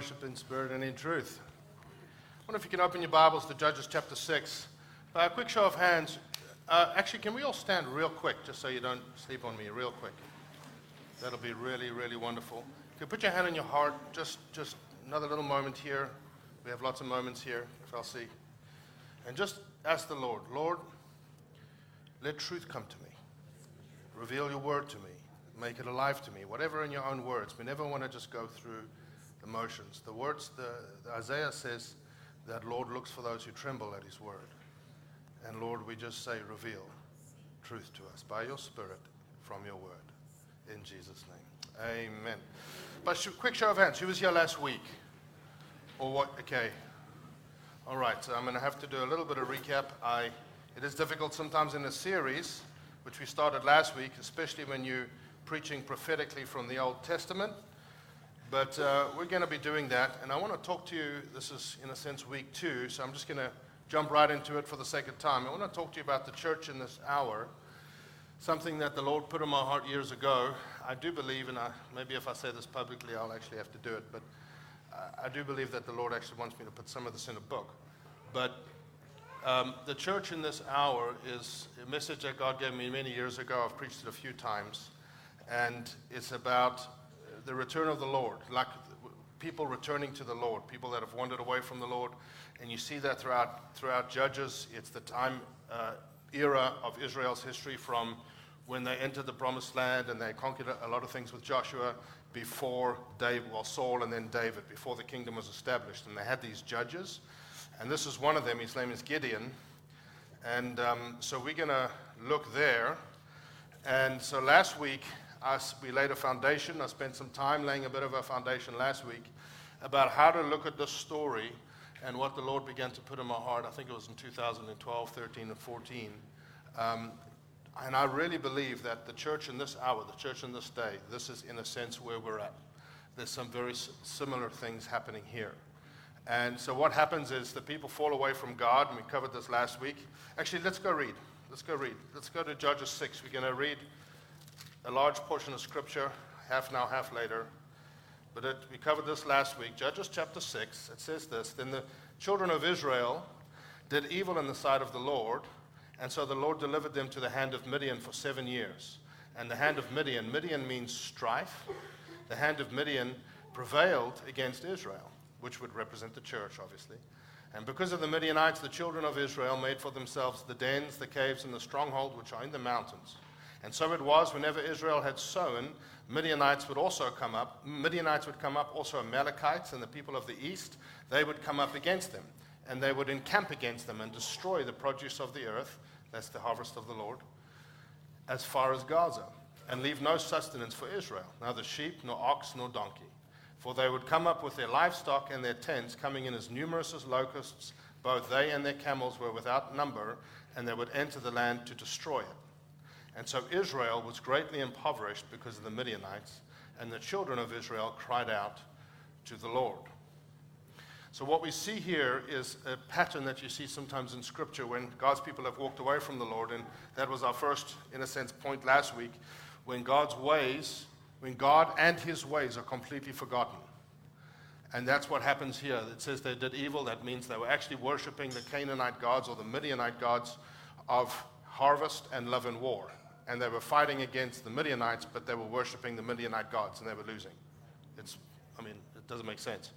worship in spirit and in truth. I wonder if you can open your Bibles to Judges chapter 6. By a quick show of hands, uh, actually, can we all stand real quick just so you don't sleep on me, real quick? That'll be really, really wonderful. Can you put your hand on your heart? Just, just another little moment here. We have lots of moments here, if I'll see. And just ask the Lord, Lord, let truth come to me. Reveal your word to me. Make it alive to me. Whatever in your own words. We never want to just go through the motions. The words, the, the Isaiah says that Lord looks for those who tremble at his word. And Lord, we just say, reveal truth to us by your spirit from your word. In Jesus' name. Amen. But sh- quick show of hands. Who was here last week? Or what? Okay. All right. So I'm going to have to do a little bit of recap. I, it is difficult sometimes in a series, which we started last week, especially when you're preaching prophetically from the Old Testament. But uh, we're going to be doing that. And I want to talk to you. This is, in a sense, week two. So I'm just going to jump right into it for the sake of time. I want to talk to you about the church in this hour. Something that the Lord put in my heart years ago. I do believe, and I, maybe if I say this publicly, I'll actually have to do it. But I do believe that the Lord actually wants me to put some of this in a book. But um, the church in this hour is a message that God gave me many years ago. I've preached it a few times. And it's about the return of the Lord, like people returning to the Lord, people that have wandered away from the Lord. And you see that throughout, throughout Judges. It's the time uh, era of Israel's history from when they entered the promised land and they conquered a lot of things with Joshua before David, well, Saul and then David, before the kingdom was established. And they had these judges. And this is one of them. His name is Gideon. And um, so we're going to look there. And so last week, us, we laid a foundation. I spent some time laying a bit of a foundation last week about how to look at this story and what the Lord began to put in my heart. I think it was in 2012, 13, and 14. Um, and I really believe that the church in this hour, the church in this day, this is in a sense where we're at. There's some very similar things happening here. And so what happens is the people fall away from God, and we covered this last week. Actually, let's go read. Let's go read. Let's go to Judges 6. We're going to read a large portion of Scripture, half now, half later. But it, we covered this last week. Judges chapter 6, it says this Then the children of Israel did evil in the sight of the Lord, and so the Lord delivered them to the hand of Midian for seven years. And the hand of Midian, Midian means strife. The hand of Midian prevailed against Israel, which would represent the church, obviously. And because of the Midianites, the children of Israel made for themselves the dens, the caves, and the stronghold which are in the mountains. And so it was whenever Israel had sown, Midianites would also come up. Midianites would come up, also Amalekites and the people of the east. They would come up against them, and they would encamp against them and destroy the produce of the earth. That's the harvest of the Lord, as far as Gaza, and leave no sustenance for Israel, neither sheep, nor ox, nor donkey. For they would come up with their livestock and their tents, coming in as numerous as locusts. Both they and their camels were without number, and they would enter the land to destroy it. And so Israel was greatly impoverished because of the Midianites, and the children of Israel cried out to the Lord. So, what we see here is a pattern that you see sometimes in Scripture when God's people have walked away from the Lord. And that was our first, in a sense, point last week. When God's ways, when God and his ways are completely forgotten. And that's what happens here. It says they did evil. That means they were actually worshiping the Canaanite gods or the Midianite gods of harvest and love and war and they were fighting against the Midianites, but they were worshiping the Midianite gods, and they were losing. It's, I mean, it doesn't make sense.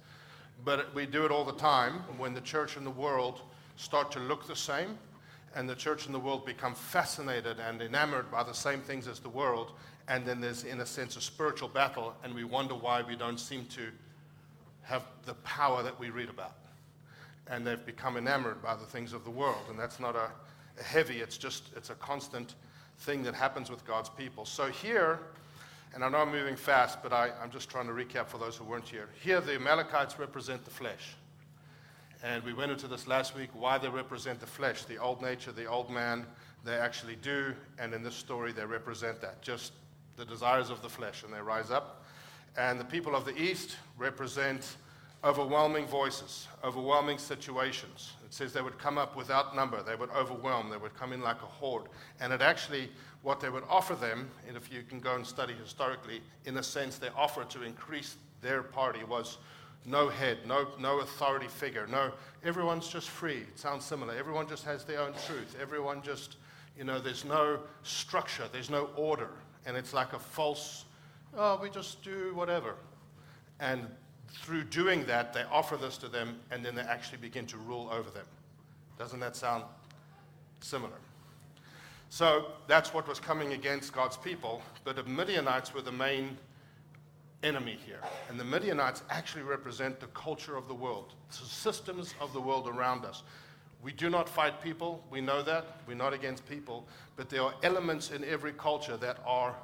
But we do it all the time when the church and the world start to look the same, and the church and the world become fascinated and enamored by the same things as the world, and then there's, in a sense, a spiritual battle, and we wonder why we don't seem to have the power that we read about. And they've become enamored by the things of the world, and that's not a, a heavy, it's just, it's a constant thing that happens with God's people. So here, and I know I'm moving fast, but I, am just trying to recap for those who weren't here. Here, the Amalekites represent the flesh. And we went into this last week why they represent the flesh, the old nature, the old man. They actually do. And in this story, they represent that just the desires of the flesh, and they rise up. And the people of the East represent overwhelming voices, overwhelming situations. It says they would come up without number, they would overwhelm, they would come in like a horde. And it actually, what they would offer them, and if you can go and study historically, in a sense, their offer to increase their party was no head, no, no authority figure. No, everyone's just free. It sounds similar. Everyone just has their own truth. Everyone just, you know, there's no structure, there's no order. And it's like a false, oh, we just do whatever. And through doing that, they offer this to them, and then they actually begin to rule over them. Doesn't that sound similar? So that's what was coming against God's people. But the Midianites were the main enemy here. And the Midianites actually represent the culture of the world, the systems of the world around us. We do not fight people, we know that. We're not against people. But there are elements in every culture that are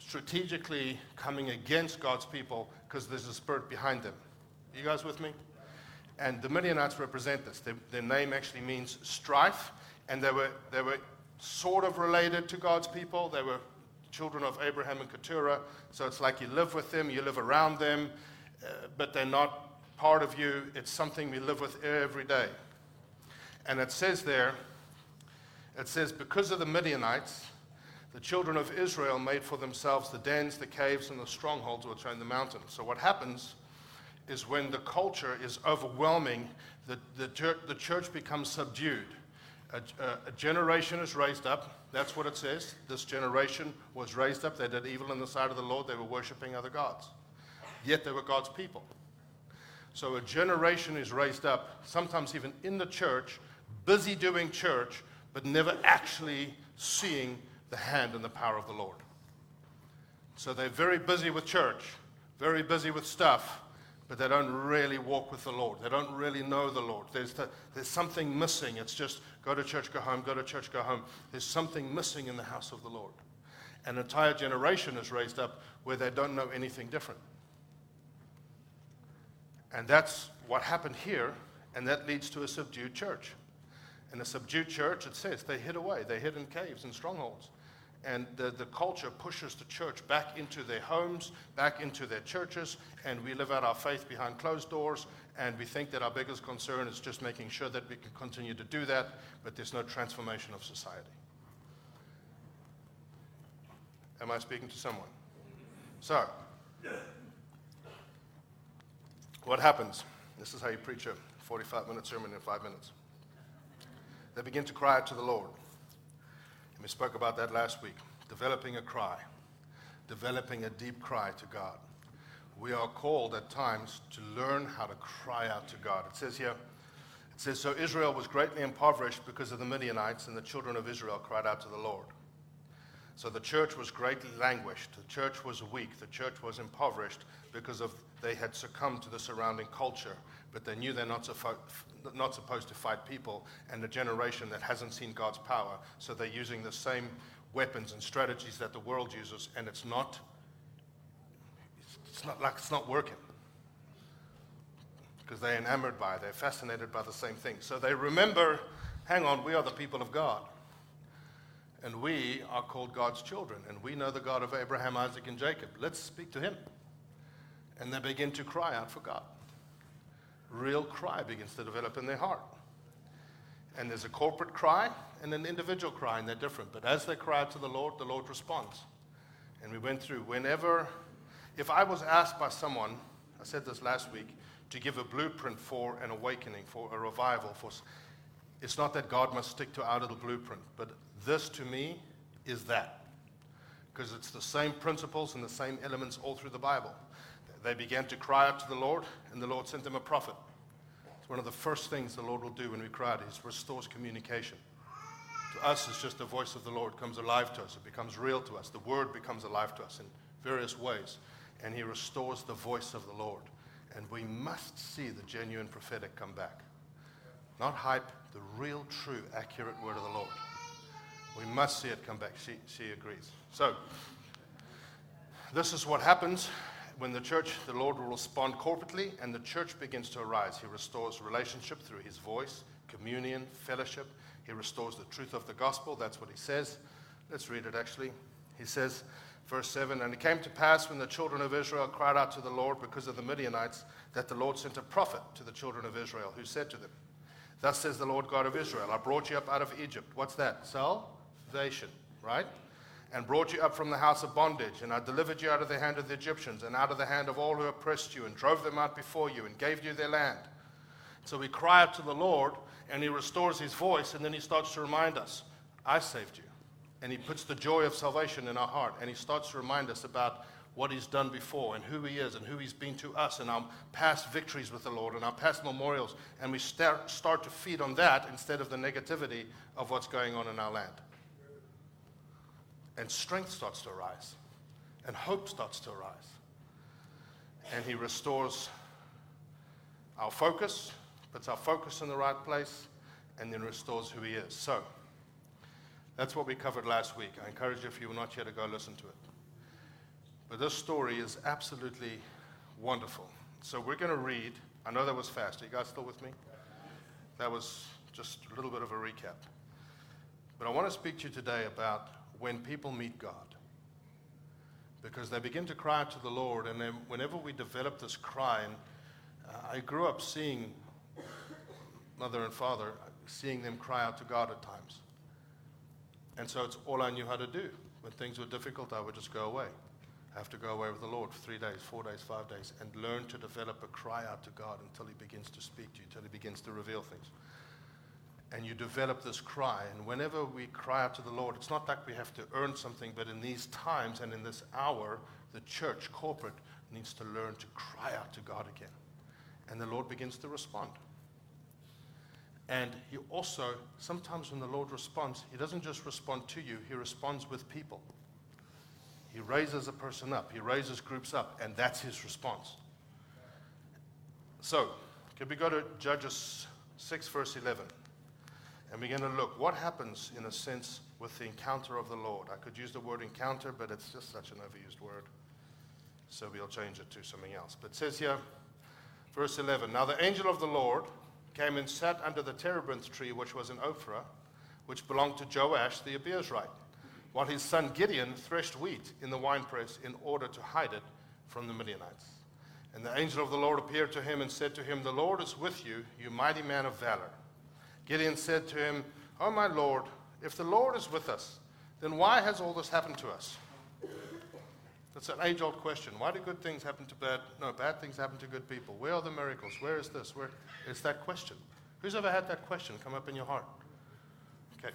strategically coming against God's people because there's a spirit behind them. You guys with me? And the Midianites represent this. Their, their name actually means strife, and they were, they were sort of related to God's people. They were children of Abraham and Keturah. So it's like you live with them, you live around them, uh, but they're not part of you. It's something we live with every day. And it says there, it says, because of the Midianites, the children of Israel made for themselves the dens, the caves, and the strongholds which are in the mountains. So what happens is when the culture is overwhelming, the, the, church, the church becomes subdued. A, a, generation is raised up. That's what it says. This generation was raised up. They did evil in the sight of the Lord. They were worshiping other gods. Yet they were God's people. So a generation is raised up, sometimes even in the church, busy doing church, but never actually seeing the hand and the power of the Lord. So they're very busy with church, very busy with stuff, but they don't really walk with the Lord. They don't really know the Lord. There's, the, there's something missing. It's just go to church, go home, go to church, go home. There's something missing in the house of the Lord. An entire generation is raised up where they don't know anything different. And that's what happened here, and that leads to a subdued church. In a subdued church, it says they hid away, they hid in caves and strongholds and the, the culture pushes the church back into their homes, back into their churches, and we live out our faith behind closed doors, and we think that our biggest concern is just making sure that we can continue to do that, but there's no transformation of society. Am I speaking to someone? So, what happens? This is how you preach a 45 minute sermon in five minutes. They begin to cry out to the Lord. We spoke about that last week. Developing a cry, developing a deep cry to God. We are called at times to learn how to cry out to God. It says here, it says, So Israel was greatly impoverished because of the Midianites, and the children of Israel cried out to the Lord. So the church was greatly languished. The church was weak. The church was impoverished because of they had succumbed to the surrounding culture, but they knew they're not, not supposed to fight people and a generation that hasn't seen God's power. So they're using the same weapons and strategies that the world uses, and it's not, it's not like it's not working. Because they're enamored by it, they're fascinated by the same thing. So they remember hang on, we are the people of God. And we are called God's children, and we know the God of Abraham, Isaac, and Jacob. Let's speak to him. And they begin to cry out for God real cry begins to develop in their heart. And there's a corporate cry and an individual cry, and they're different. But as they cry out to the Lord, the Lord responds. And we went through whenever, if I was asked by someone, I said this last week, to give a blueprint for an awakening, for a revival, for it's not that God must stick to our little blueprint, but this to me is that. Because it's the same principles and the same elements all through the Bible they began to cry out to the Lord, and the Lord sent them a prophet. It's one of the first things the Lord will do when we cry out, He restores communication. To us, it's just the voice of the Lord comes alive to us. It becomes real to us. The word becomes alive to us in various ways. And He restores the voice of the Lord. And we must see the genuine prophetic come back. Not hype, the real, true, accurate word of the Lord. We must see it come back. She, she agrees. So, this is what happens when the church, the Lord will respond corporately and the church begins to arise. He restores relationship through his voice, communion, fellowship. He restores the truth of the gospel. That's what he says. Let's read it actually. He says, verse 7 And it came to pass when the children of Israel cried out to the Lord because of the Midianites that the Lord sent a prophet to the children of Israel who said to them, Thus says the Lord God of Israel, I brought you up out of Egypt. What's that? Salvation, right? and brought you up from the house of bondage, and I delivered you out of the hand of the Egyptians and out of the hand of all who oppressed you, and drove them out before you, and gave you their land. So we cry out to the Lord, and He restores His voice, and then He starts to remind us, I saved you. And He puts the joy of salvation in our heart, and He starts to remind us about what He's done before, and who He is, and who He's been to us, and our past victories with the Lord, and our past memorials, and we start, start to feed on that instead of the negativity of what's going on in our land and strength starts to arise, and hope starts to arise. And He restores our focus, puts our focus in the right place, and then restores who He is. So, that's what we covered last week. I encourage you, if you were not here, to go listen to it. But this story is absolutely wonderful. So, we're going to read. I know that was fast. Are you guys still with me? That was just a little bit of a recap. But I want to speak to you today about when people meet God. Because they begin to cry out to the Lord, and then whenever we develop this cry, and uh, I grew up seeing mother and father, seeing them cry out to God at times. And so it's all I knew how to do. When things were difficult, I would just go away. I have to go away with the Lord for three days, four days, five days, and learn to develop a cry out to God until He begins to speak to you, until He begins to reveal things and you develop this cry. And whenever we cry out to the Lord, it's not like we have to earn something, but in these times and in this hour, the church, corporate, needs to learn to cry out to God again. And the Lord begins to respond. And He also, sometimes when the Lord responds, He doesn't just respond to you, He responds with people. He raises a person up, He raises groups up, and that's His response. So, can we go to Judges 6, verse 11? And we're going to look what happens, in a sense, with the encounter of the Lord. I could use the word encounter, but it's just such an overused word. So we'll change it to something else. But it says here, verse 11 Now the angel of the Lord came and sat under the terebinth tree, which was in Ophrah, which belonged to Joash the Abiezrite, while his son Gideon threshed wheat in the winepress in order to hide it from the Midianites. And the angel of the Lord appeared to him and said to him, The Lord is with you, you mighty man of valor. Gideon said to him, Oh, my Lord, if the Lord is with us, then why has all this happened to us? That's an age old question. Why do good things happen to bad? No, bad things happen to good people. Where are the miracles? Where is this? Where is that question? Who's ever had that question come up in your heart? Okay.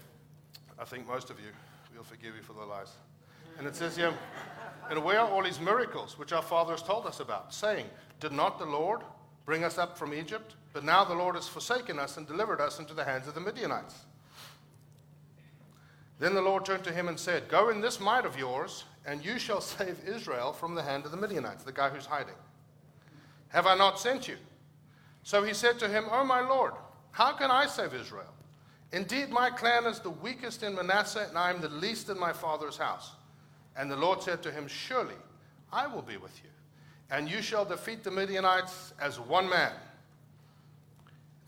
I think most of you will forgive you for the lies. And it says here, and where are all these miracles which our fathers told us about, saying, Did not the Lord bring us up from Egypt? But now the Lord has forsaken us and delivered us into the hands of the Midianites. Then the Lord turned to him and said, Go in this might of yours, and you shall save Israel from the hand of the Midianites, the guy who's hiding. Have I not sent you? So he said to him, Oh, my Lord, how can I save Israel? Indeed, my clan is the weakest in Manasseh, and I am the least in my father's house. And the Lord said to him, Surely I will be with you, and you shall defeat the Midianites as one man.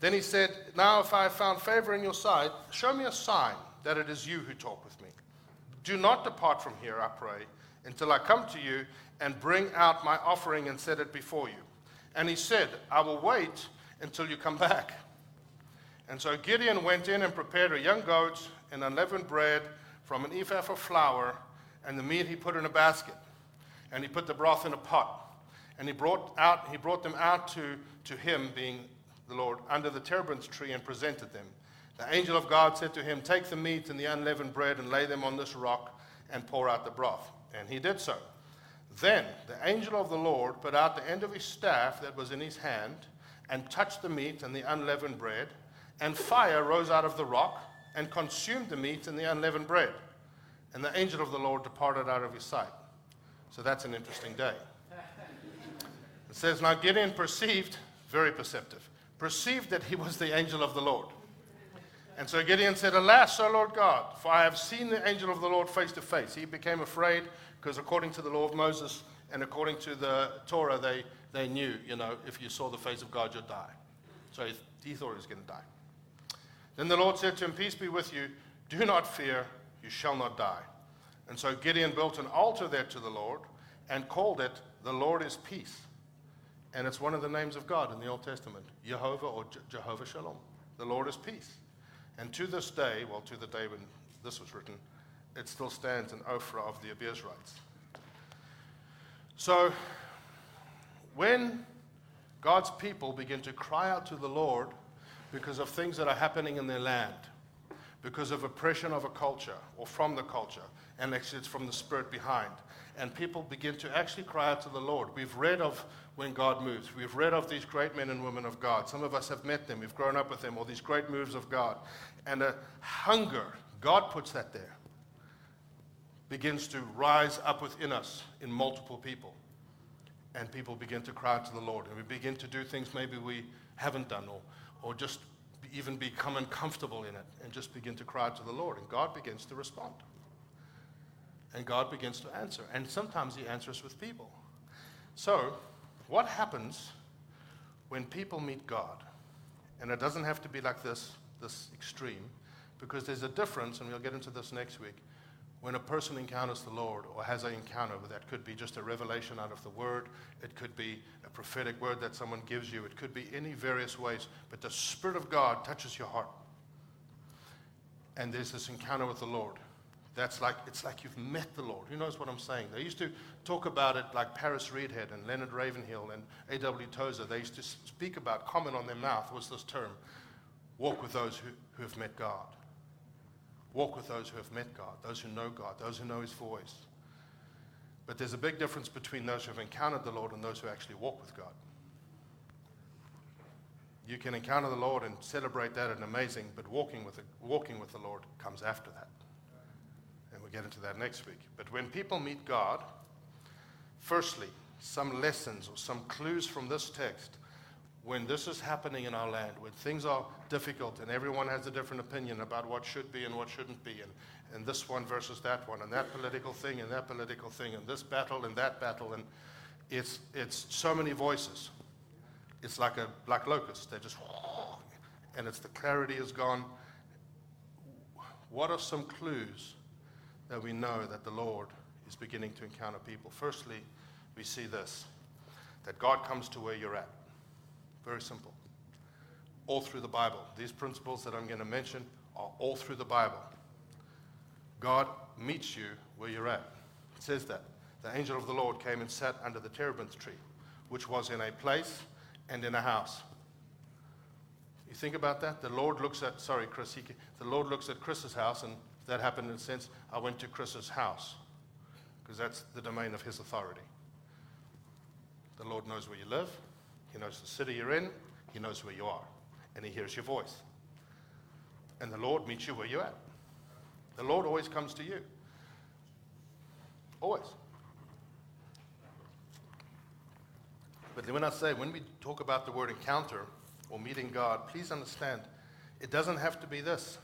Then he said, Now if I have found favor in your sight, show me a sign that it is you who talk with me. Do not depart from here, I pray, until I come to you and bring out my offering and set it before you. And he said, I will wait until you come back. And so Gideon went in and prepared a young goat and unleavened bread from an ephah of flour, and the meat he put in a basket. And he put the broth in a pot. And he brought, out, he brought them out to, to him, being the Lord under the terebinth tree and presented them. The angel of God said to him, Take the meat and the unleavened bread and lay them on this rock and pour out the broth. And he did so. Then the angel of the Lord put out the end of his staff that was in his hand and touched the meat and the unleavened bread, and fire rose out of the rock and consumed the meat and the unleavened bread. And the angel of the Lord departed out of his sight. So that's an interesting day. It says, Now Gideon perceived, very perceptive, perceived that he was the angel of the Lord. And so Gideon said, Alas, O Lord God, for I have seen the angel of the Lord face to face. He became afraid because, according to the law of Moses and according to the Torah, they, they knew, you know, if you saw the face of God, you'd die. So he, he thought he was going to die. Then the Lord said to him, Peace be with you. Do not fear, you shall not die. And so Gideon built an altar there to the Lord and called it, The Lord is Peace. And it's one of the names of God in the Old Testament Jehovah or Je- Jehovah Shalom. The Lord is peace. And to this day, well, to the day when this was written, it still stands in Ophrah of the Abiezrites. So, when God's people begin to cry out to the Lord because of things that are happening in their land, because of oppression of a culture or from the culture, and actually it's from the spirit behind, and people begin to actually cry out to the Lord. We've read of when God moves. We've read of these great men and women of God. Some of us have met them, we've grown up with them, all these great moves of God. And a hunger, God puts that there, begins to rise up within us in multiple people. And people begin to cry out to the Lord. And we begin to do things maybe we haven't done or, or just even become uncomfortable in it and just begin to cry out to the Lord. And God begins to respond. And God begins to answer. And sometimes He answers with people. So, what happens when people meet God? And it doesn't have to be like this, this extreme, because there's a difference, and we'll get into this next week, when a person encounters the Lord or has an encounter, that could be just a revelation out of the Word, it could be a prophetic word that someone gives you, it could be any various ways, but the Spirit of God touches your heart. And there's this encounter with the Lord. That's like, it's like you've met the Lord. Who knows what I'm saying? They used to talk about it like Paris Reidhead and Leonard Ravenhill and A.W. Tozer. They used to speak about, common on their mouth was this term walk with those who, who have met God. Walk with those who have met God, those who know God, those who know His voice. But there's a big difference between those who have encountered the Lord and those who actually walk with God. You can encounter the Lord and celebrate that and amazing, but walking with, the, walking with the Lord comes after that. We'll get into that next week. But when people meet God, firstly, some lessons or some clues from this text when this is happening in our land, when things are difficult and everyone has a different opinion about what should be and what shouldn't be, and, and this one versus that one, and that political thing and that political thing, and this battle and that battle, and it's, it's so many voices. It's like a black locust. They're just, and it's the clarity is gone. What are some clues that we know that the Lord is beginning to encounter people? Firstly, we see this that God comes to where you're at. Very simple. All through the Bible. These principles that I'm going to mention are all through the Bible. God meets you where you're at. It says that. The angel of the Lord came and sat under the terebinth tree, which was in a place and in a house. You think about that? The Lord looks at, sorry, Chris, he, the Lord looks at Chris's house, and that happened in a sense, I went to Chris's house, because that's the domain of his authority. The Lord knows where you live, he knows the city you're in, He knows where you are, and He hears your voice. And the Lord meets you where you're at. The Lord always comes to you. Always. But when I say, when we talk about the word encounter or meeting God, please understand, it doesn't have to be this.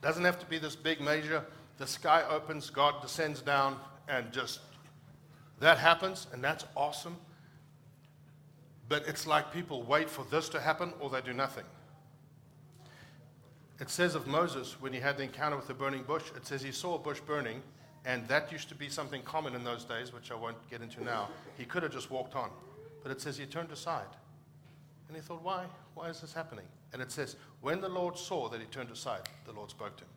Doesn't have to be this big major, the sky opens, God descends down, and just that happens, and that's awesome. But it's like people wait for this to happen or they do nothing. It says of Moses, when he had the encounter with the burning bush, it says he saw a bush burning, and that used to be something common in those days, which I won't get into now. He could have just walked on. But it says he turned aside. And he thought, why? Why is this happening? And it says, when the Lord saw that he turned aside, the Lord spoke to him.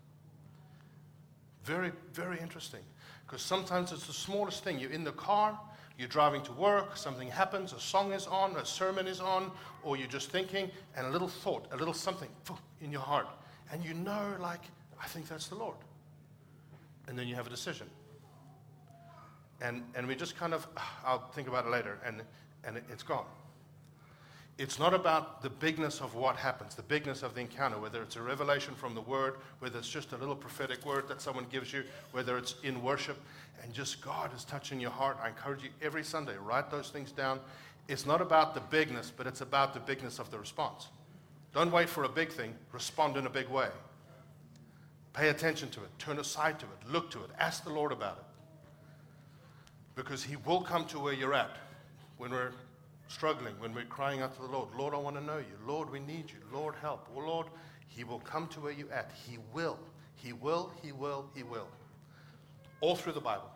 Very, very interesting. Because sometimes it's the smallest thing. You're in the car, you're driving to work, something happens, a song is on, a sermon is on, or you're just thinking, and a little thought, a little something in your heart. And you know, like, I think that's the Lord. And then you have a decision. And, and we just kind of, I'll think about it later, and, and it, it's gone. It's not about the bigness of what happens, the bigness of the encounter, whether it's a revelation from the Word, whether it's just a little prophetic word that someone gives you, whether it's in worship, and just God is touching your heart. I encourage you every Sunday, write those things down. It's not about the bigness, but it's about the bigness of the response. Don't wait for a big thing, respond in a big way. Pay attention to it, turn aside to it, look to it, ask the Lord about it. Because He will come to where you're at when we're struggling, when we're crying out to the Lord, Lord, I want to know you. Lord, we need you. Lord, help. Oh, Lord, He will come to where you're at. He will. He will, He will, He will. All through the Bible.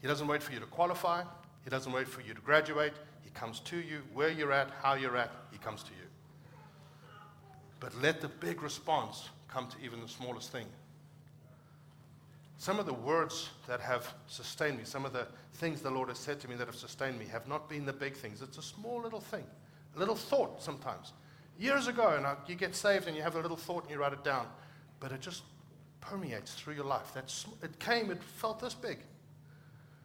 He doesn't wait for you to qualify, He doesn't wait for you to graduate. He comes to you where you're at, how you're at, He comes to you. But let the big response come to even the smallest thing. Some of the words that have sustained me, some of the things the Lord has said to me that have sustained me, have not been the big things. It's a small little thing, a little thought sometimes. Years ago, and you get saved and you have a little thought and you write it down, but it just permeates through your life. That's, it came, it felt this big.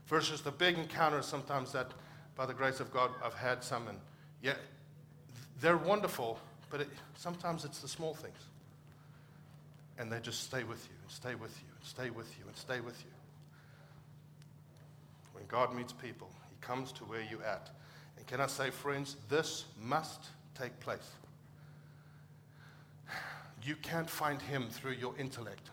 Versus the big encounters sometimes that, by the grace of God, I've had some, and yeah, they're wonderful, but it, sometimes it's the small things. And they just stay with you, and stay with you, stay with you, and stay with you. When God meets people, He comes to where you're at. And can I say, friends, this must take place. You can't find Him through your intellect.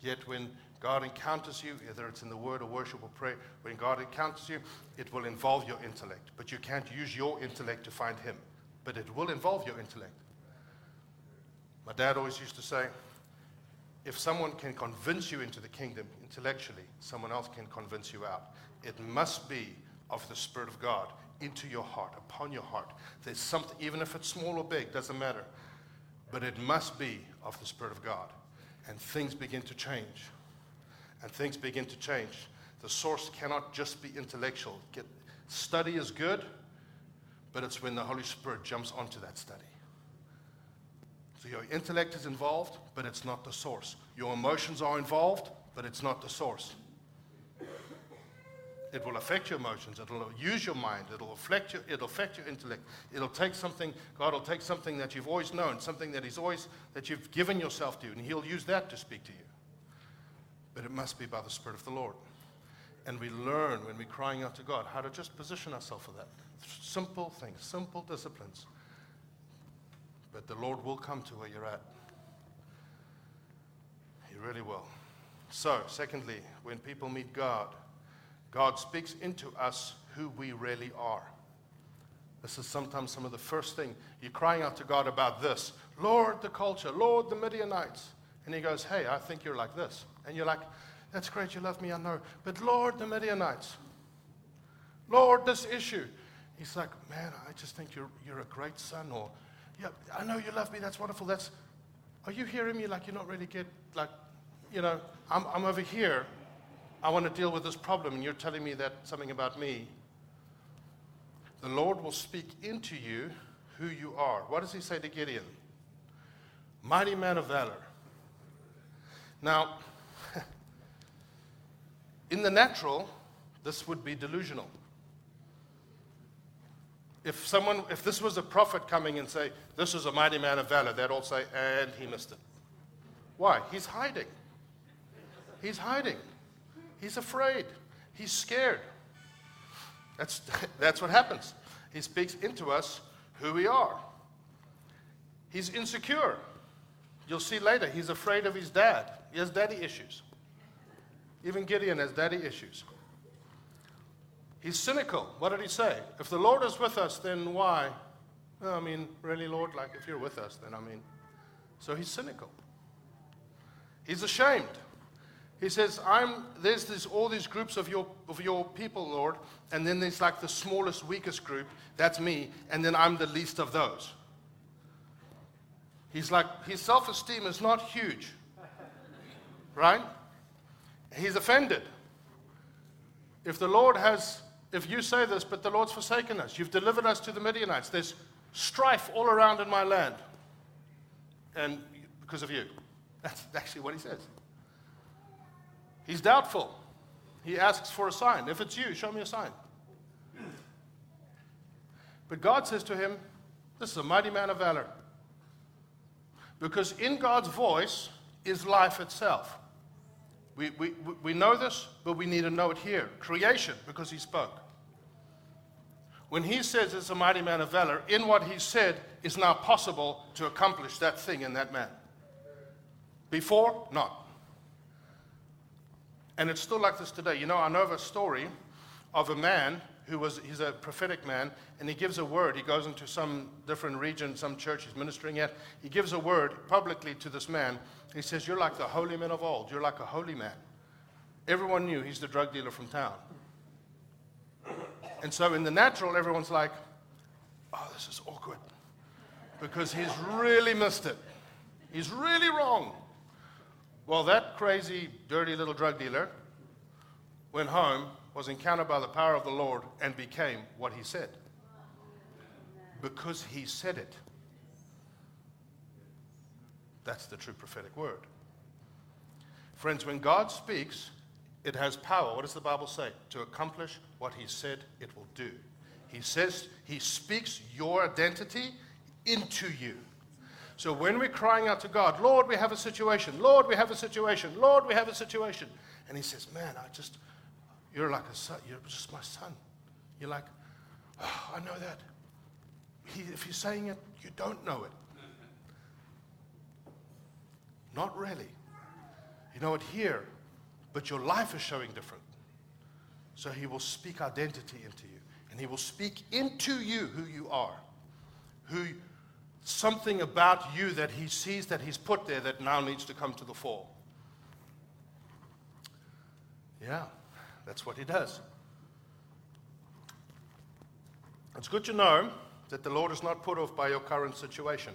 Yet when God encounters you, whether it's in the word or worship or prayer, when God encounters you, it will involve your intellect. But you can't use your intellect to find Him. But it will involve your intellect. My dad always used to say, if someone can convince you into the kingdom intellectually, someone else can convince you out. It must be of the Spirit of God into your heart, upon your heart. There's something, even if it's small or big, doesn't matter. But it must be of the Spirit of God and things begin to change. And things begin to change. The source cannot just be intellectual. Get, study is good, but it's when the Holy Spirit jumps onto that study. So your intellect is involved, but it's not the source. Your emotions are involved, but it's not the source. It will affect your emotions. It'll use your mind. It'll affect your, it'll affect your intellect. It'll take something, God will take something that you've always known, something that He's always, that you've given yourself to, and He'll use that to speak to you. But it must be by the Spirit of the Lord. And we learn when we're crying out to God how to just position ourselves for that. Simple things, simple disciplines. But the Lord will come to where you're at. He really will. So, secondly, when people meet God, God speaks into us who we really are. This is sometimes some of the first thing. You're crying out to God about this Lord, the culture, Lord, the Midianites. And He goes, Hey, I think you're like this. And you're like, That's great, you love me, I know. But Lord, the Midianites. Lord, this issue. He's like, Man, I just think you're, you're a great son. Or, Yeah, I know you love me, that's wonderful. That's, are you hearing me like you're not really get, like, you know, I'm, I'm over here I want to deal with this problem, and you're telling me that something about me. The Lord will speak into you who you are. What does he say to Gideon? Mighty man of valor. Now, in the natural, this would be delusional. If someone, if this was a prophet coming and say, this is a mighty man of valor, they'd all say, and he missed it. Why? He's hiding. He's hiding. He's afraid. He's scared. That's, that's what happens. He speaks into us who we are. He's insecure. You'll see later, he's afraid of his dad. He has daddy issues. Even Gideon has daddy issues. He's cynical. What did he say? If the Lord is with us, then why? I mean, really, Lord, like if you're with us, then I mean. So he's cynical. He's ashamed. He says, I'm, there's this, all these groups of your, of your people, Lord, and then there's like the smallest, weakest group, that's me, and then I'm the least of those. He's like, his self esteem is not huge, right? He's offended. If the Lord has, if you say this, but the Lord's forsaken us, you've delivered us to the Midianites, there's strife all around in my land, and because of you. That's actually what he says. He's doubtful. He asks for a sign. If it's you, show me a sign. But God says to him, This is a mighty man of valor. Because in God's voice is life itself. We, we, we know this, but we need to know it here. Creation, because he spoke. When he says it's a mighty man of valor, in what he said is now possible to accomplish that thing in that man. Before, not. And it's still like this today. You know, I know of a story of a man who was, he's a prophetic man, and he gives a word. He goes into some different region, some church he's ministering at. He gives a word publicly to this man. He says, You're like the holy men of old. You're like a holy man. Everyone knew he's the drug dealer from town. And so in the natural, everyone's like, Oh, this is awkward. Because he's really missed it. He's really wrong. Well, that crazy, dirty little drug dealer went home, was encountered by the power of the Lord, and became what he said. Because he said it. That's the true prophetic word. Friends, when God speaks, it has power. What does the Bible say? To accomplish what he said it will do. He says he speaks your identity into you. So when we're crying out to God, Lord, we have a situation. Lord, we have a situation. Lord, we have a situation. And he says, Man, I just, you're like a son. You're just my son. You're like, oh, I know that. He, if you're saying it, you don't know it. Not really. You know it here, but your life is showing different. So he will speak identity into you, and he will speak into you who you are, who something about you that he sees that he's put there that now needs to come to the fore. Yeah, that's what he does. It's good to know that the Lord is not put off by your current situation.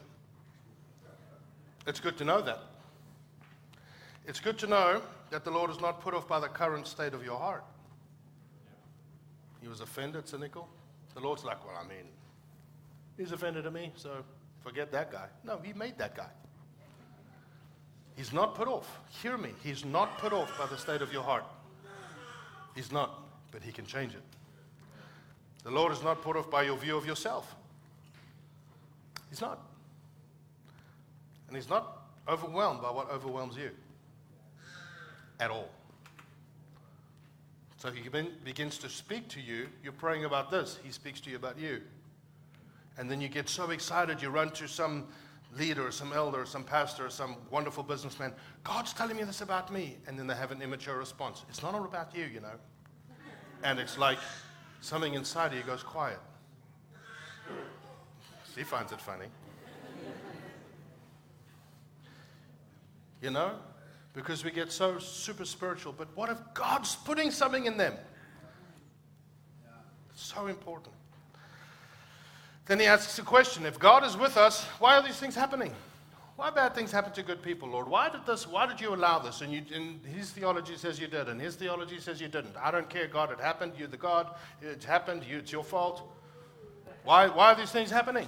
It's good to know that. It's good to know that the Lord is not put off by the current state of your heart. He was offended, cynical. The Lord's like, well, I mean, he's offended at me, so forget that guy. No, he made that guy. He's not put off. Hear me. He's not put off by the state of your heart. He's not, but he can change it. The Lord is not put off by your view of yourself. He's not. And he's not overwhelmed by what overwhelms you at all. So he begins to speak to you. You're praying about this. He speaks to you about you. And then you get so excited, you run to some leader, some elder, some pastor, some wonderful businessman. God's telling me this about me. And then they have an immature response. It's not all about you, you know. And it's like something inside of you goes quiet. He finds it funny. You know? Because we get so super spiritual. But what if God's putting something in them? So important. Then he asks a question If God is with us, why are these things happening? Why bad things happen to good people, Lord? Why did this? Why did you allow this? And, you, and his theology says you did, and his theology says you didn't. I don't care, God. It happened. You're the God. It happened. You, it's your fault. Why, why are these things happening?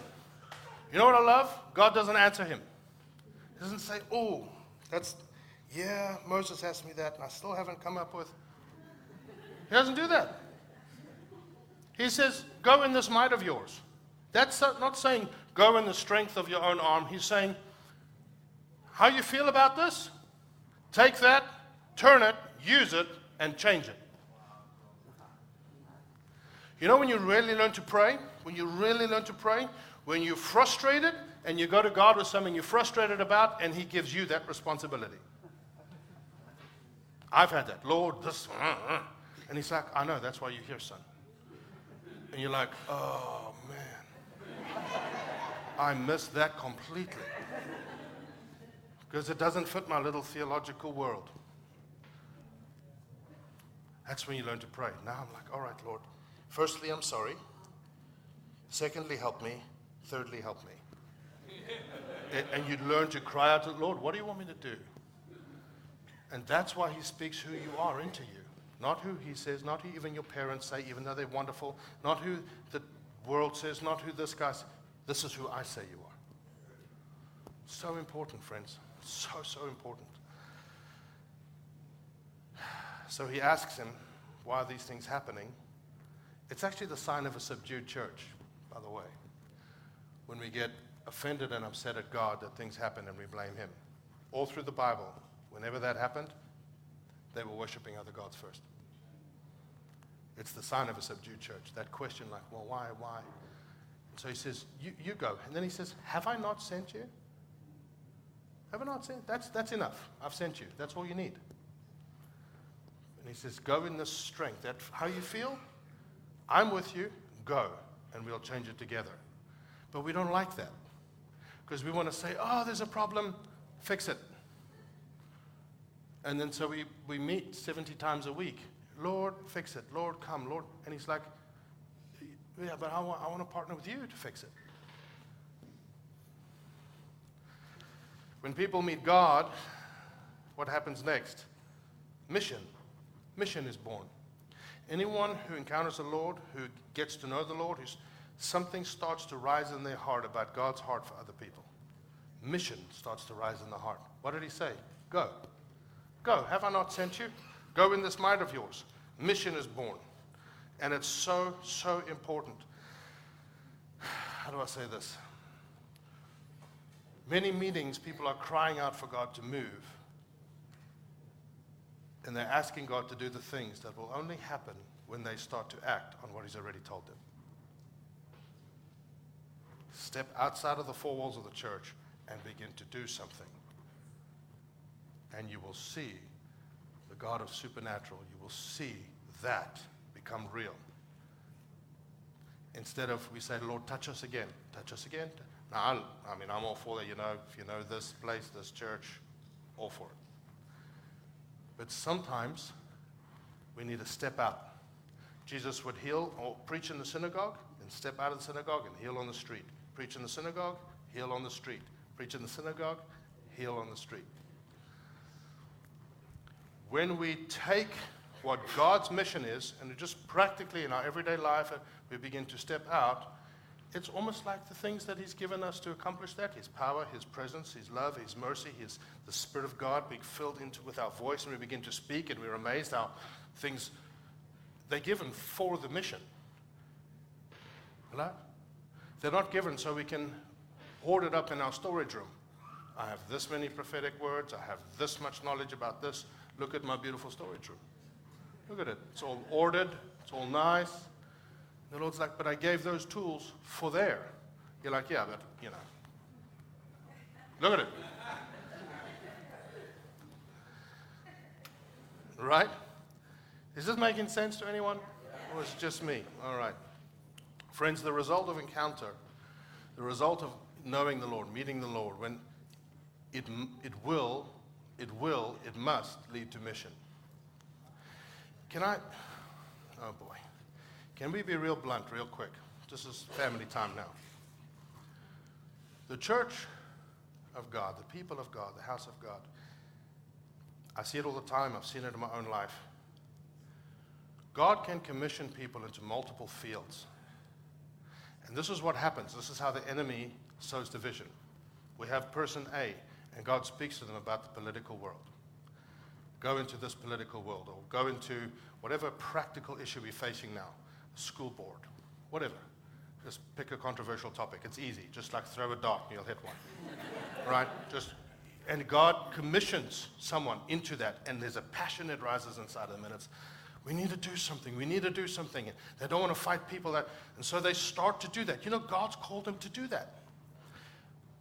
You know what I love? God doesn't answer him. He doesn't say, "Oh, that's yeah, Moses asked me that, and I still haven't come up with. He doesn't do that. He says, Go in this might of yours. That's not saying go in the strength of your own arm. He's saying, How you feel about this? Take that, turn it, use it, and change it. You know when you really learn to pray? When you really learn to pray? When you're frustrated and you go to God with something you're frustrated about, and He gives you that responsibility. I've had that. Lord, this. Uh, uh. And he's like, I know, that's why you're here, son. And you're like, oh, man. I missed that completely. Because it doesn't fit my little theological world. That's when you learn to pray. Now I'm like, all right, Lord. Firstly, I'm sorry. Secondly, help me. Thirdly, help me. and, and you learn to cry out to the Lord, what do you want me to do? And that's why he speaks who you are into you. Not who he says, not who even your parents say, even though they're wonderful, not who the world says, not who this guy says. This is who I say you are. So important, friends. So, so important. So he asks him, why are these things happening? It's actually the sign of a subdued church, by the way. When we get offended and upset at God that things happen and we blame him. All through the Bible, Whenever that happened, they were worshiping other gods first. It's the sign of a subdued church. That question, like, well, why, why? And so he says, you, you go. And then he says, Have I not sent you? Have I not sent? That's, that's enough. I've sent you. That's all you need. And he says, Go in this strength. That how you feel? I'm with you. Go. And we'll change it together. But we don't like that. Because we want to say, Oh, there's a problem. Fix it. And then so we, we meet 70 times a week. Lord, fix it. Lord, come. Lord. And he's like, yeah, but I want, I want to partner with you to fix it. When people meet God, what happens next? Mission. Mission is born. Anyone who encounters the Lord, who gets to know the Lord, who's, something starts to rise in their heart about God's heart for other people. Mission starts to rise in the heart. What did he say? Go. Go. Have I not sent you? Go in this might of yours. Mission is born. And it's so, so important. How do I say this? Many meetings, people are crying out for God to move. And they're asking God to do the things that will only happen when they start to act on what He's already told them. Step outside of the four walls of the church and begin to do something. And you will see the God of supernatural. You will see that become real. Instead of we say, Lord, touch us again, touch us again. Now, I, I mean, I'm all for that, you know, if you know this place, this church, all for it. But sometimes we need to step out. Jesus would heal or preach in the synagogue and step out of the synagogue and heal on the street. Preach in the synagogue, heal on the street. Preach in the synagogue, heal on the street. When we take what God's mission is and just practically in our everyday life, uh, we begin to step out, it's almost like the things that He's given us to accomplish that His power, His presence, His love, His mercy, His, the Spirit of God being filled into with our voice, and we begin to speak, and we're amazed how things they're given for the mission. They're not given so we can hoard it up in our storage room. I have this many prophetic words, I have this much knowledge about this. Look at my beautiful storage room. Look at it. It's all ordered, it's all nice. The Lord's like, but I gave those tools for there. You're like, yeah, but, you know. Look at it. Right? Is this making sense to anyone? Or is it just me? All right. Friends, the result of encounter, the result of knowing the Lord, meeting the Lord, when it, it will, it will, it must lead to mission. Can I? Oh boy. Can we be real blunt, real quick? This is family time now. The church of God, the people of God, the house of God, I see it all the time. I've seen it in my own life. God can commission people into multiple fields. And this is what happens. This is how the enemy sows division. We have person A, and God speaks to them about the political world. Go into this political world, or go into whatever practical issue we're facing now school board, whatever. Just pick a controversial topic. It's easy. Just like throw a dart and you'll hit one. right? Just and God commissions someone into that, and there's a passion that rises inside of them, and it's we need to do something. We need to do something. And they don't want to fight people that, and so they start to do that. You know, God's called them to do that.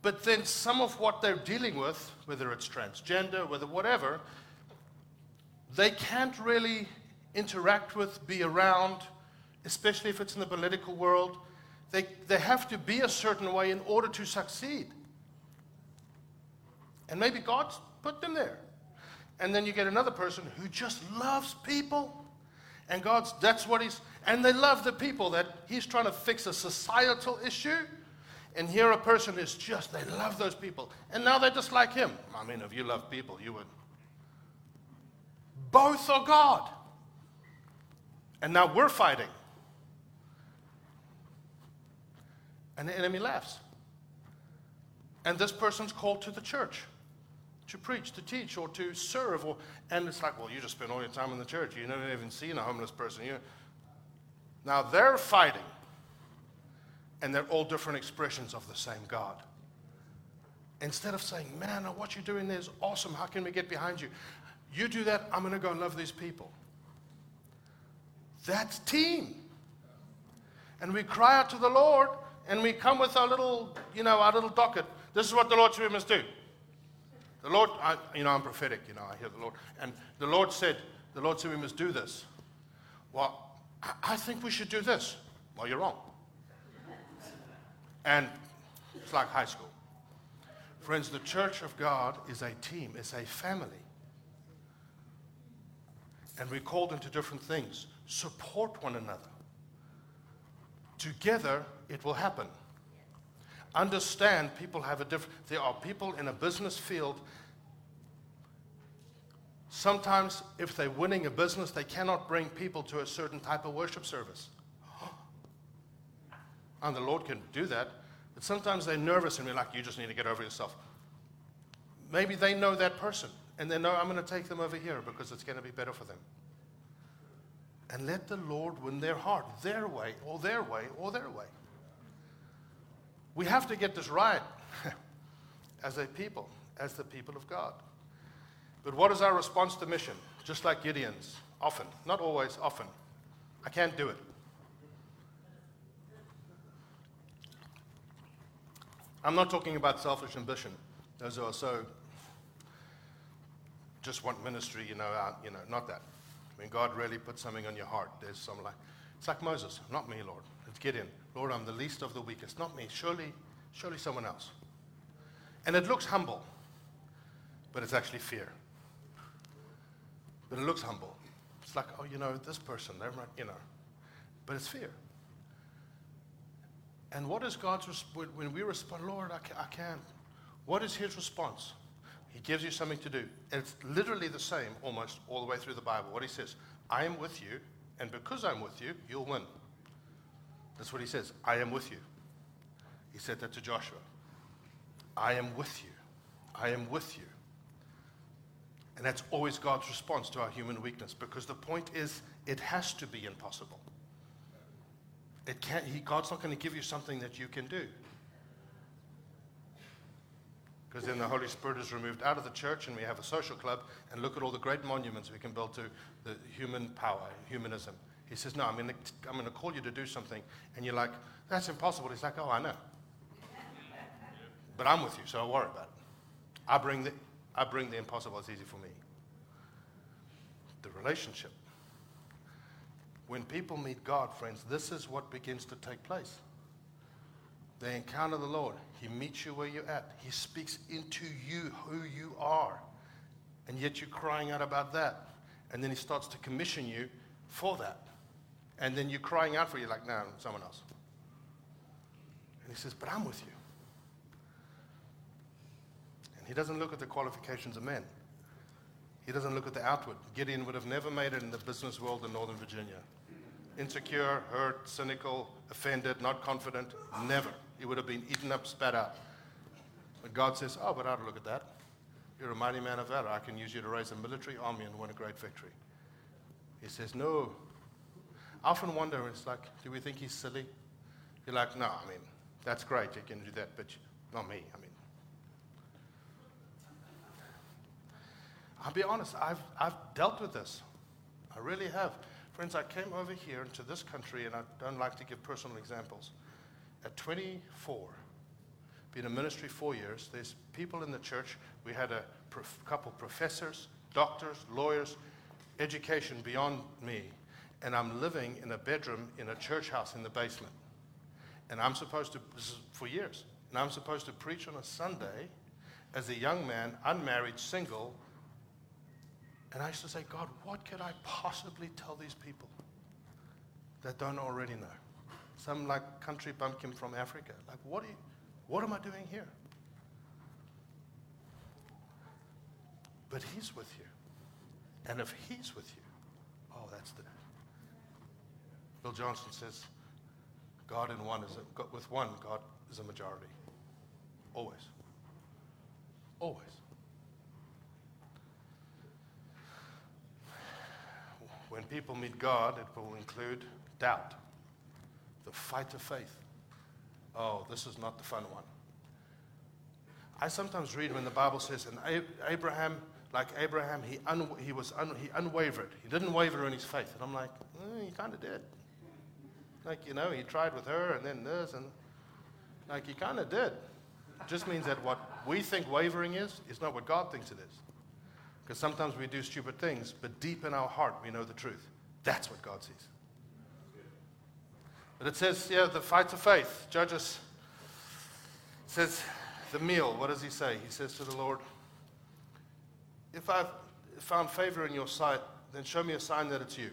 But then some of what they're dealing with, whether it's transgender, whether whatever, they can't really interact with, be around, especially if it's in the political world. They, they have to be a certain way in order to succeed. And maybe God's put them there. And then you get another person who just loves people. And God's, that's what he's, and they love the people that he's trying to fix a societal issue. And here a person is just, they love those people. And now they're just like him. I mean, if you love people, you would. Both are God. And now we're fighting. And the enemy laughs. And this person's called to the church to preach, to teach, or to serve. Or, and it's like, well, you just spend all your time in the church. You never even seen a homeless person. You, now they're fighting, and they're all different expressions of the same God. Instead of saying, man, what you're doing there is awesome. How can we get behind you? You do that, I'm going to go and love these people. That's team. And we cry out to the Lord and we come with our little, you know, our little docket. This is what the Lord said we must do. The Lord, I, you know, I'm prophetic, you know, I hear the Lord. And the Lord said, the Lord said we must do this. Well, I, I think we should do this. Well, you're wrong. And it's like high school. Friends, the church of God is a team, it's a family. And we're called into different things. Support one another. Together, it will happen. Understand people have a different, there are people in a business field Sometimes, if they're winning a business, they cannot bring people to a certain type of worship service. And the Lord can do that, but sometimes they're nervous and we're like, you just need to get over yourself. Maybe they know that person and they know I'm going to take them over here because it's going to be better for them. And let the Lord win their heart, their way, or their way, or their way. We have to get this right as a people, as the people of God. But what is our response to mission? Just like Gideon's, often, not always, often. I can't do it. I'm not talking about selfish ambition. Those who are so just want ministry, you know, out, you know, not that. When God really puts something on your heart, there's some like, it's like Moses, not me, Lord. It's Gideon. Lord, I'm the least of the weakest. Not me. Surely, surely someone else. And it looks humble, but it's actually fear. But it looks humble. It's like, oh, you know, this person, they're not, you know. But it's fear. And what is God's response? When we respond, Lord, I, I can't. What is his response? He gives you something to do. And it's literally the same almost all the way through the Bible. What he says, I am with you, and because I'm with you, you'll win. That's what he says. I am with you. He said that to Joshua. I am with you. I am with you. And that's always God's response to our human weakness because the point is, it has to be impossible. It can't, he, God's not going to give you something that you can do. Because then the Holy Spirit is removed out of the church and we have a social club and look at all the great monuments we can build to the human power, humanism. He says, No, I'm going to, call you to do something. And you're like, That's impossible. He's like, Oh, I know. But I'm with you, so don't worry about it. I bring the, I bring the impossible. It's easy for me. The relationship when people meet God, friends, this is what begins to take place. They encounter the Lord. He meets you where you're at. He speaks into you who you are. And yet you're crying out about that. And then he starts to commission you for that. And then you're crying out for you like, no, someone else. And he says, but I'm with you. And he doesn't look at the qualifications of men. He doesn't look at the outward. Gideon would have never made it in the business world in Northern Virginia insecure, hurt, cynical, offended, not confident. Never. He would have been eaten up, spat out. But God says, Oh, but I don't look at that. You're a mighty man of valor. I can use you to raise a military army and win a great victory. He says, No. I often wonder, it's like, do we think he's silly? You're like, No, I mean, that's great. You can do that, but not me. I mean, I'll be honest, I've, I've dealt with this. I really have. Friends, I came over here into this country, and I don't like to give personal examples. At 24, been in ministry four years, there's people in the church. We had a prof- couple professors, doctors, lawyers, education beyond me. And I'm living in a bedroom in a church house in the basement. And I'm supposed to, for years, and I'm supposed to preach on a Sunday as a young man, unmarried, single, and I used to say, God, what could I possibly tell these people that don't already know? Some like country bumpkin from Africa. Like, what, you, what am I doing here? But He's with you. And if He's with you, oh, that's the. Bill Johnson says, God in one is a, with one, God is a majority. Always. Always. When people meet God, it will include doubt, the fight of faith. Oh, this is not the fun one. I sometimes read when the Bible says, and Abraham, like Abraham, he, un, he was un, he unwavered. He didn't waver in his faith. And I'm like, eh, he kind of did. Like, you know, he tried with her and then this, and like he kind of did. It just means that what we think wavering is, is not what God thinks it is. Because sometimes we do stupid things, but deep in our heart, we know the truth. That's what God sees. But it says, yeah, the fight of faith. Judges says, the meal. What does he say? He says to the Lord, If I've found favor in your sight, then show me a sign that it's you.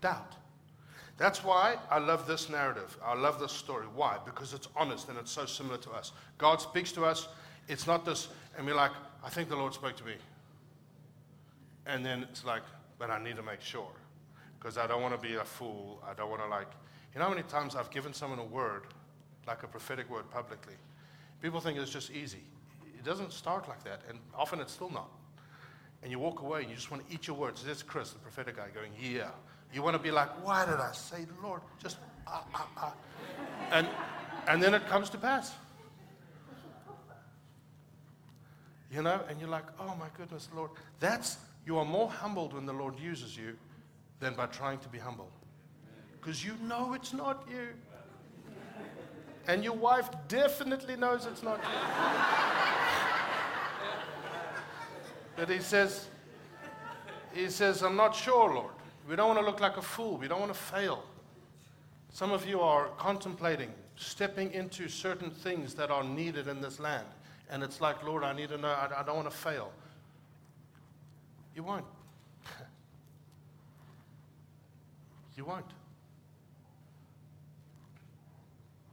Doubt. That's why I love this narrative. I love this story. Why? Because it's honest and it's so similar to us. God speaks to us. It's not this, and we're like, I think the Lord spoke to me. And then it's like, but I need to make sure because I don't want to be a fool. I don't want to like, you know how many times I've given someone a word, like a prophetic word publicly? People think it's just easy. It doesn't start like that, and often it's still not. And you walk away and you just want to eat your words. There's Chris, the prophetic guy, going, Yeah. You want to be like, Why did I say, Lord? Just, ah, ah, ah. And, and then it comes to pass. You know, and you're like, Oh my goodness, Lord. That's, you are more humbled when the Lord uses you than by trying to be humble. Because you know it's not you. And your wife definitely knows it's not you. but he says, he says, I'm not sure, Lord. We don't want to look like a fool. We don't want to fail. Some of you are contemplating stepping into certain things that are needed in this land. And it's like, Lord, I need to know, I, I don't want to fail. You won't. you won't.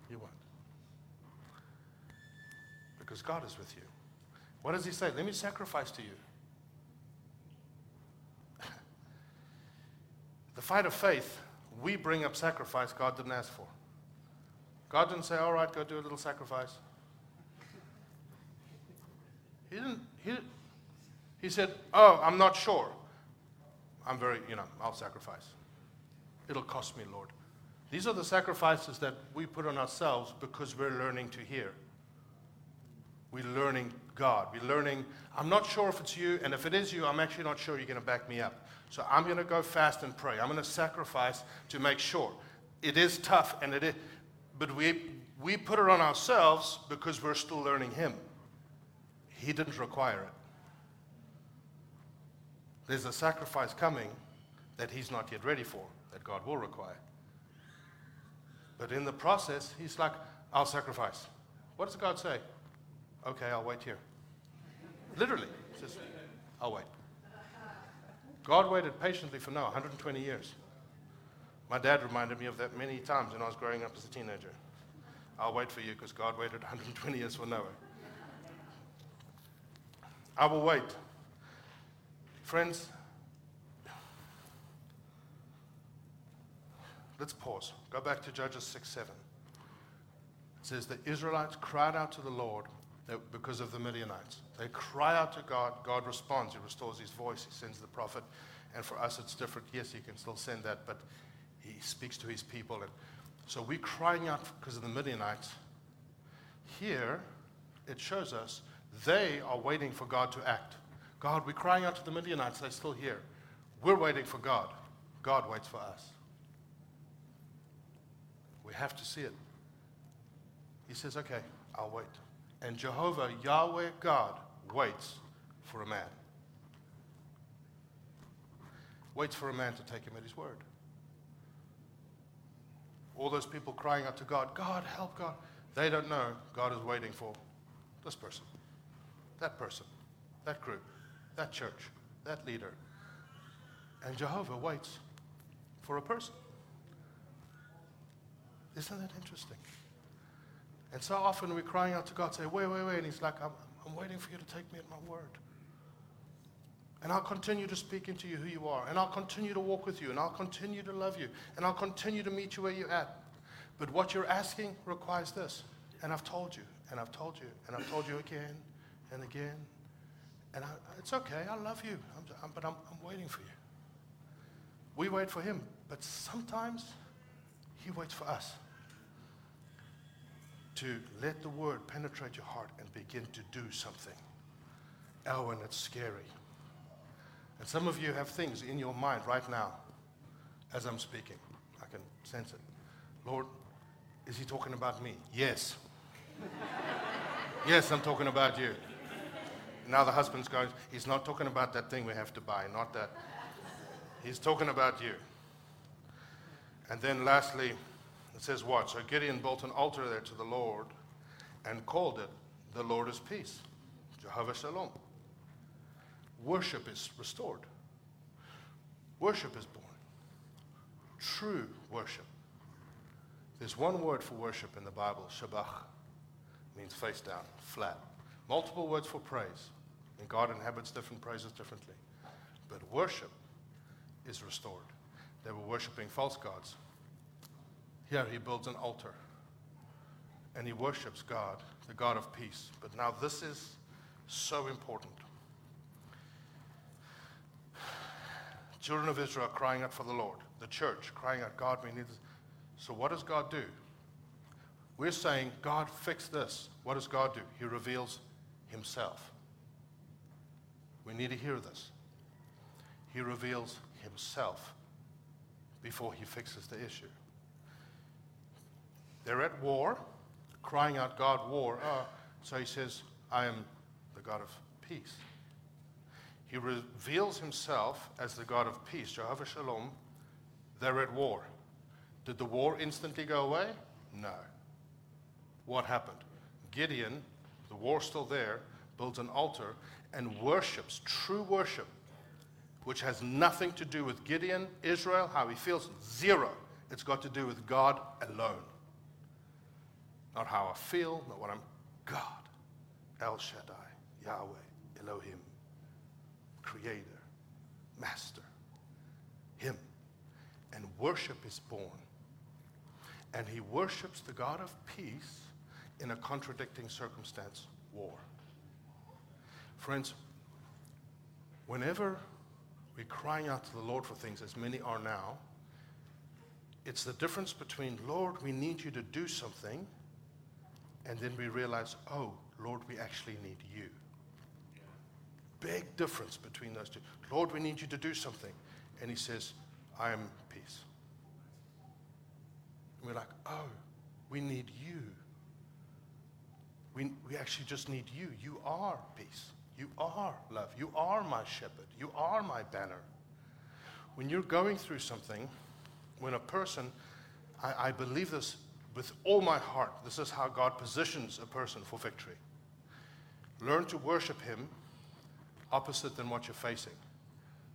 You won't. Because God is with you. What does He say? Let me sacrifice to you. the fight of faith, we bring up sacrifice God didn't ask for. God didn't say, all right, go do a little sacrifice. He didn't, he, he said, oh, I'm not sure. I'm very, you know, I'll sacrifice. It'll cost me, Lord. These are the sacrifices that we put on ourselves because we're learning to hear. We're learning God. We're learning, I'm not sure if it's you, and if it is you, I'm actually not sure you're going to back me up. So I'm going to go fast and pray. I'm going to sacrifice to make sure. It is tough, and it is, but we, we put it on ourselves because we're still learning Him. He didn't require it. There's a sacrifice coming that He's not yet ready for, that God will require. But in the process, He's like, I'll sacrifice. What does God say? Okay, I'll wait here. Literally, says, I'll wait. God waited patiently for Noah 120 years. My dad reminded me of that many times when I was growing up as a teenager. I'll wait for you because God waited 120 years for Noah. I will wait. Friends, let's pause. Go back to Judges 6 7. It says the Israelites cried out to the Lord uh, because of the Midianites. They cry out to God. God responds. He restores his voice. He sends the prophet. And for us, it's different. Yes, he can still send that, but he speaks to his people. And so we're crying out because of the Midianites. Here, it shows us they are waiting for God to act. God, we're crying out to the Midianites. They're still here. We're waiting for God. God waits for us. We have to see it. He says, okay, I'll wait. And Jehovah, Yahweh God, waits for a man. Waits for a man to take him at his word. All those people crying out to God, God, help God. They don't know God is waiting for this person, that person, that group, that church, that leader. And Jehovah waits for a person. Isn't that interesting? And so often we're crying out to God, say, wait, wait, wait. And He's like, I'm, I'm waiting for you to take me at my word. And I'll continue to speak into you who you are. And I'll continue to walk with you. And I'll continue to love you. And I'll continue to meet you where you're at. But what you're asking requires this. And I've told you. And I've told you. And I've told you again and again. And I, it's okay. I love you. I'm, I'm, but I'm, I'm waiting for you. We wait for him. But sometimes he waits for us to let the word penetrate your heart and begin to do something. Oh, and it's scary. And some of you have things in your mind right now as I'm speaking. I can sense it. Lord, is he talking about me? Yes. yes, I'm talking about you. Now the husband's going, he's not talking about that thing we have to buy, not that. He's talking about you. And then lastly, it says what? So Gideon built an altar there to the Lord and called it the Lord is peace, Jehovah Shalom. Worship is restored. Worship is born. True worship. There's one word for worship in the Bible, shabach, means face down, flat. Multiple words for praise. And God inhabits different praises differently. but worship is restored. They were worshiping false gods. Here he builds an altar and he worships God, the God of peace. But now this is so important. Children of Israel crying out for the Lord. The church crying out, God, we need this. So what does God do? We're saying, God, fix this. What does God do? He reveals himself. We need to hear this. He reveals himself before he fixes the issue. They're at war, crying out, God, war. Uh, so he says, I am the God of peace. He reveals himself as the God of peace, Jehovah Shalom. They're at war. Did the war instantly go away? No. What happened? Gideon, the war's still there, builds an altar and worships, true worship, which has nothing to do with Gideon, Israel, how he feels, zero. It's got to do with God alone. Not how I feel, not what I'm. God, El Shaddai, Yahweh, Elohim creator, master, him. And worship is born. And he worships the God of peace in a contradicting circumstance war. Friends, whenever we're crying out to the Lord for things, as many are now, it's the difference between, Lord, we need you to do something, and then we realize, oh, Lord, we actually need you big difference between those two. Lord, we need you to do something. And he says, I am peace. And we're like, oh, we need you. We, we actually just need you. You are peace. You are love. You are my shepherd. You are my banner. When you're going through something, when a person, I, I believe this with all my heart, this is how God positions a person for victory. Learn to worship Him opposite than what you're facing.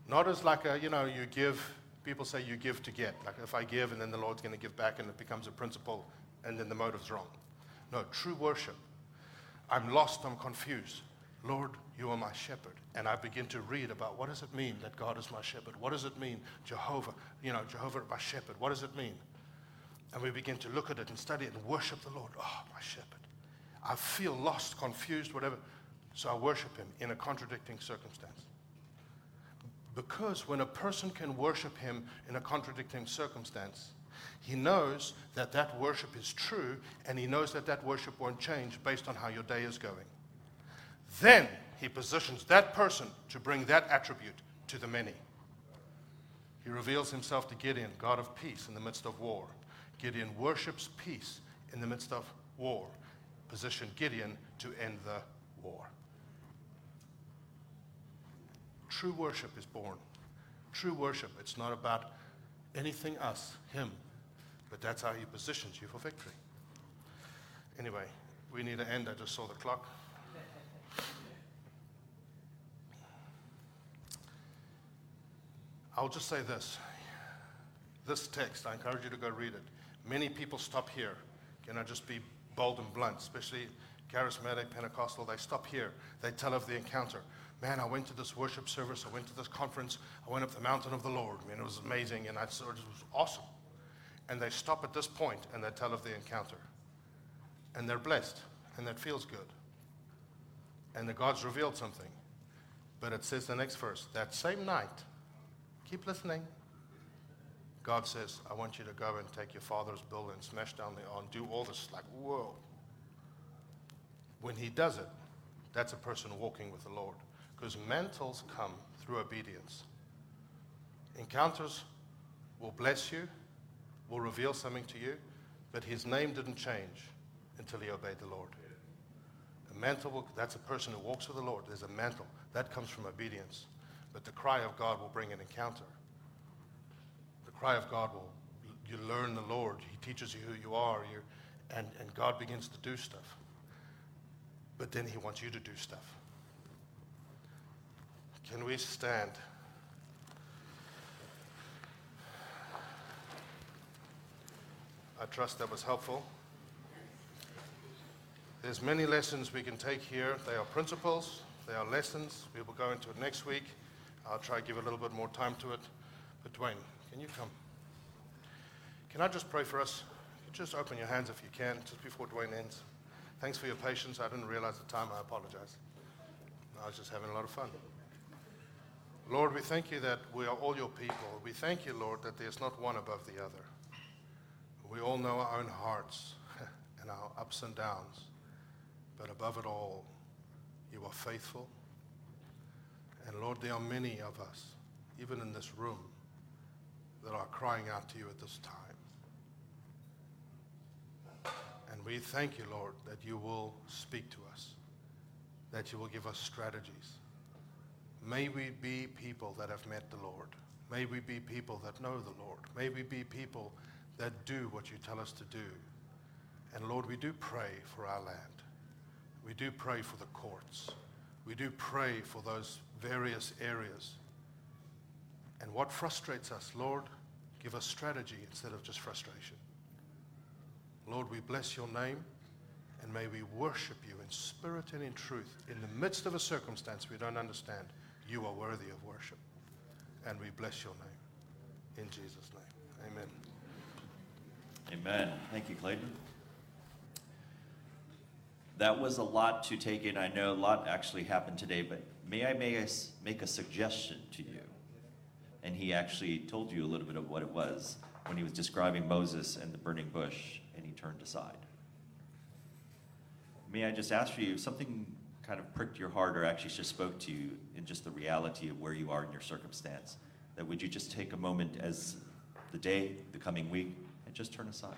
Not as like a, you know, you give, people say you give to get. Like if I give and then the Lord's going to give back and it becomes a principle and then the motive's wrong. No, true worship. I'm lost, I'm confused. Lord, you are my shepherd. And I begin to read about what does it mean that God is my shepherd? What does it mean, Jehovah, you know, Jehovah my shepherd? What does it mean? And we begin to look at it and study it and worship the Lord. Oh, my shepherd. I feel lost, confused, whatever. So I worship him in a contradicting circumstance. Because when a person can worship him in a contradicting circumstance, he knows that that worship is true and he knows that that worship won't change based on how your day is going. Then he positions that person to bring that attribute to the many. He reveals himself to Gideon, God of peace in the midst of war. Gideon worships peace in the midst of war. Position Gideon to end the war. True worship is born. True worship, it's not about anything us, Him, but that's how He positions you for victory. Anyway, we need to end. I just saw the clock. I'll just say this. This text, I encourage you to go read it. Many people stop here. Can I just be bold and blunt, especially charismatic, Pentecostal? They stop here. They tell of the encounter man, I went to this worship service, I went to this conference, I went up the mountain of the Lord. Man, it was amazing, and I it was awesome. And they stop at this point and they tell of the encounter. And they're blessed, and that feels good. And the God's revealed something. But it says the next verse, that same night, keep listening. God says, I want you to go and take your father's bill and smash down the on, do all this. Like, whoa. When he does it, that's a person walking with the Lord. Because mantles come through obedience. Encounters will bless you, will reveal something to you, but his name didn't change until he obeyed the Lord. A mantle, will, that's a person who walks with the Lord. There's a mantle. That comes from obedience. But the cry of God will bring an encounter. The cry of God will, you learn the Lord. He teaches you who you are, and, and God begins to do stuff. But then he wants you to do stuff. Can we stand? I trust that was helpful. There's many lessons we can take here. They are principles, they are lessons. We will go into it next week. I'll try to give a little bit more time to it. But Dwayne, can you come? Can I just pray for us? Just open your hands if you can, just before Dwayne ends. Thanks for your patience. I didn't realize the time. I apologize. I was just having a lot of fun. Lord, we thank you that we are all your people. We thank you, Lord, that there's not one above the other. We all know our own hearts and our ups and downs. But above it all, you are faithful. And Lord, there are many of us, even in this room, that are crying out to you at this time. And we thank you, Lord, that you will speak to us, that you will give us strategies. May we be people that have met the Lord. May we be people that know the Lord. May we be people that do what you tell us to do. And Lord, we do pray for our land. We do pray for the courts. We do pray for those various areas. And what frustrates us, Lord, give us strategy instead of just frustration. Lord, we bless your name and may we worship you in spirit and in truth. In the midst of a circumstance we don't understand, you are worthy of worship. And we bless your name. In Jesus' name. Amen. Amen. Thank you, Clayton. That was a lot to take in. I know a lot actually happened today, but may I make a, make a suggestion to you? And he actually told you a little bit of what it was when he was describing Moses and the burning bush, and he turned aside. May I just ask for you, something kind of pricked your heart or actually just spoke to you in just the reality of where you are in your circumstance, that would you just take a moment as the day, the coming week, and just turn aside?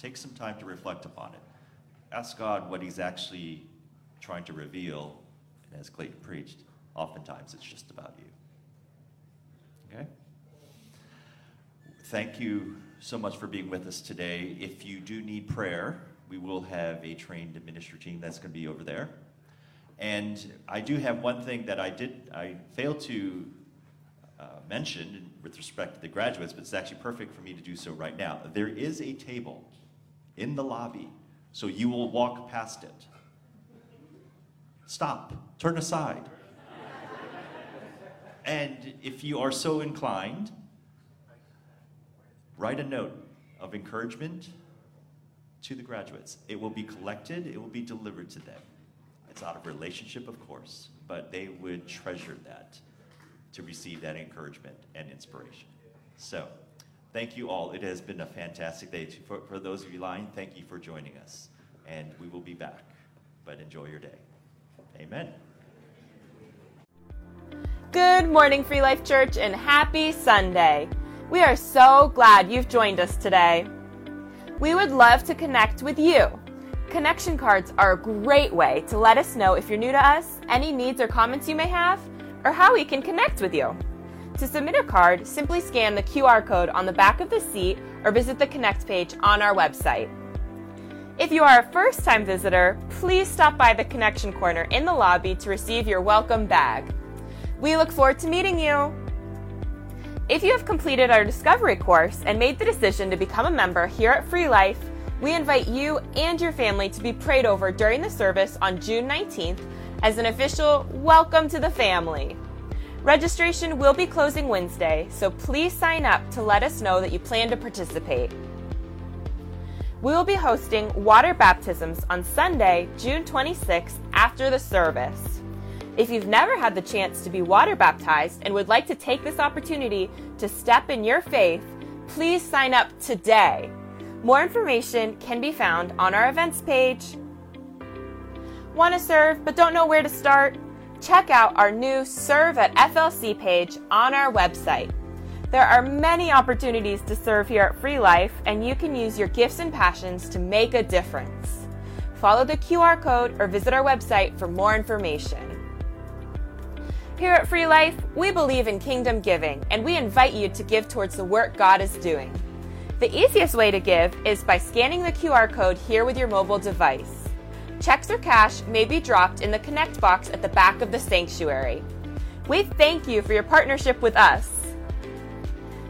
Take some time to reflect upon it ask God what He's actually trying to reveal. And as Clayton preached, oftentimes it's just about you. Okay? Thank you so much for being with us today. If you do need prayer, we will have a trained ministry team that's going to be over there. And I do have one thing that I did, I failed to uh, mention with respect to the graduates, but it's actually perfect for me to do so right now. There is a table in the lobby so you will walk past it. Stop, turn aside. and if you are so inclined, write a note of encouragement to the graduates. It will be collected, it will be delivered to them. It's out of relationship, of course, but they would treasure that to receive that encouragement and inspiration. So, Thank you all. It has been a fantastic day. For, for those of you lying, thank you for joining us. And we will be back. But enjoy your day. Amen. Good morning, Free Life Church, and happy Sunday. We are so glad you've joined us today. We would love to connect with you. Connection cards are a great way to let us know if you're new to us, any needs or comments you may have, or how we can connect with you. To submit a card, simply scan the QR code on the back of the seat or visit the Connect page on our website. If you are a first time visitor, please stop by the Connection Corner in the lobby to receive your welcome bag. We look forward to meeting you. If you have completed our Discovery course and made the decision to become a member here at Free Life, we invite you and your family to be prayed over during the service on June 19th as an official welcome to the family. Registration will be closing Wednesday, so please sign up to let us know that you plan to participate. We will be hosting water baptisms on Sunday, June 26th after the service. If you've never had the chance to be water baptized and would like to take this opportunity to step in your faith, please sign up today. More information can be found on our events page. Want to serve but don't know where to start? check out our new Serve at FLC page on our website. There are many opportunities to serve here at Free Life, and you can use your gifts and passions to make a difference. Follow the QR code or visit our website for more information. Here at Free Life, we believe in kingdom giving, and we invite you to give towards the work God is doing. The easiest way to give is by scanning the QR code here with your mobile device. Checks or cash may be dropped in the Connect box at the back of the sanctuary. We thank you for your partnership with us.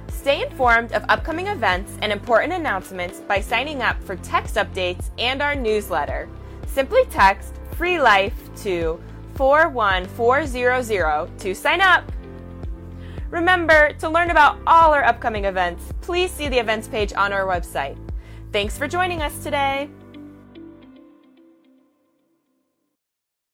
Stay informed of upcoming events and important announcements by signing up for text updates and our newsletter. Simply text Free Life to 41400 to sign up. Remember, to learn about all our upcoming events, please see the events page on our website. Thanks for joining us today.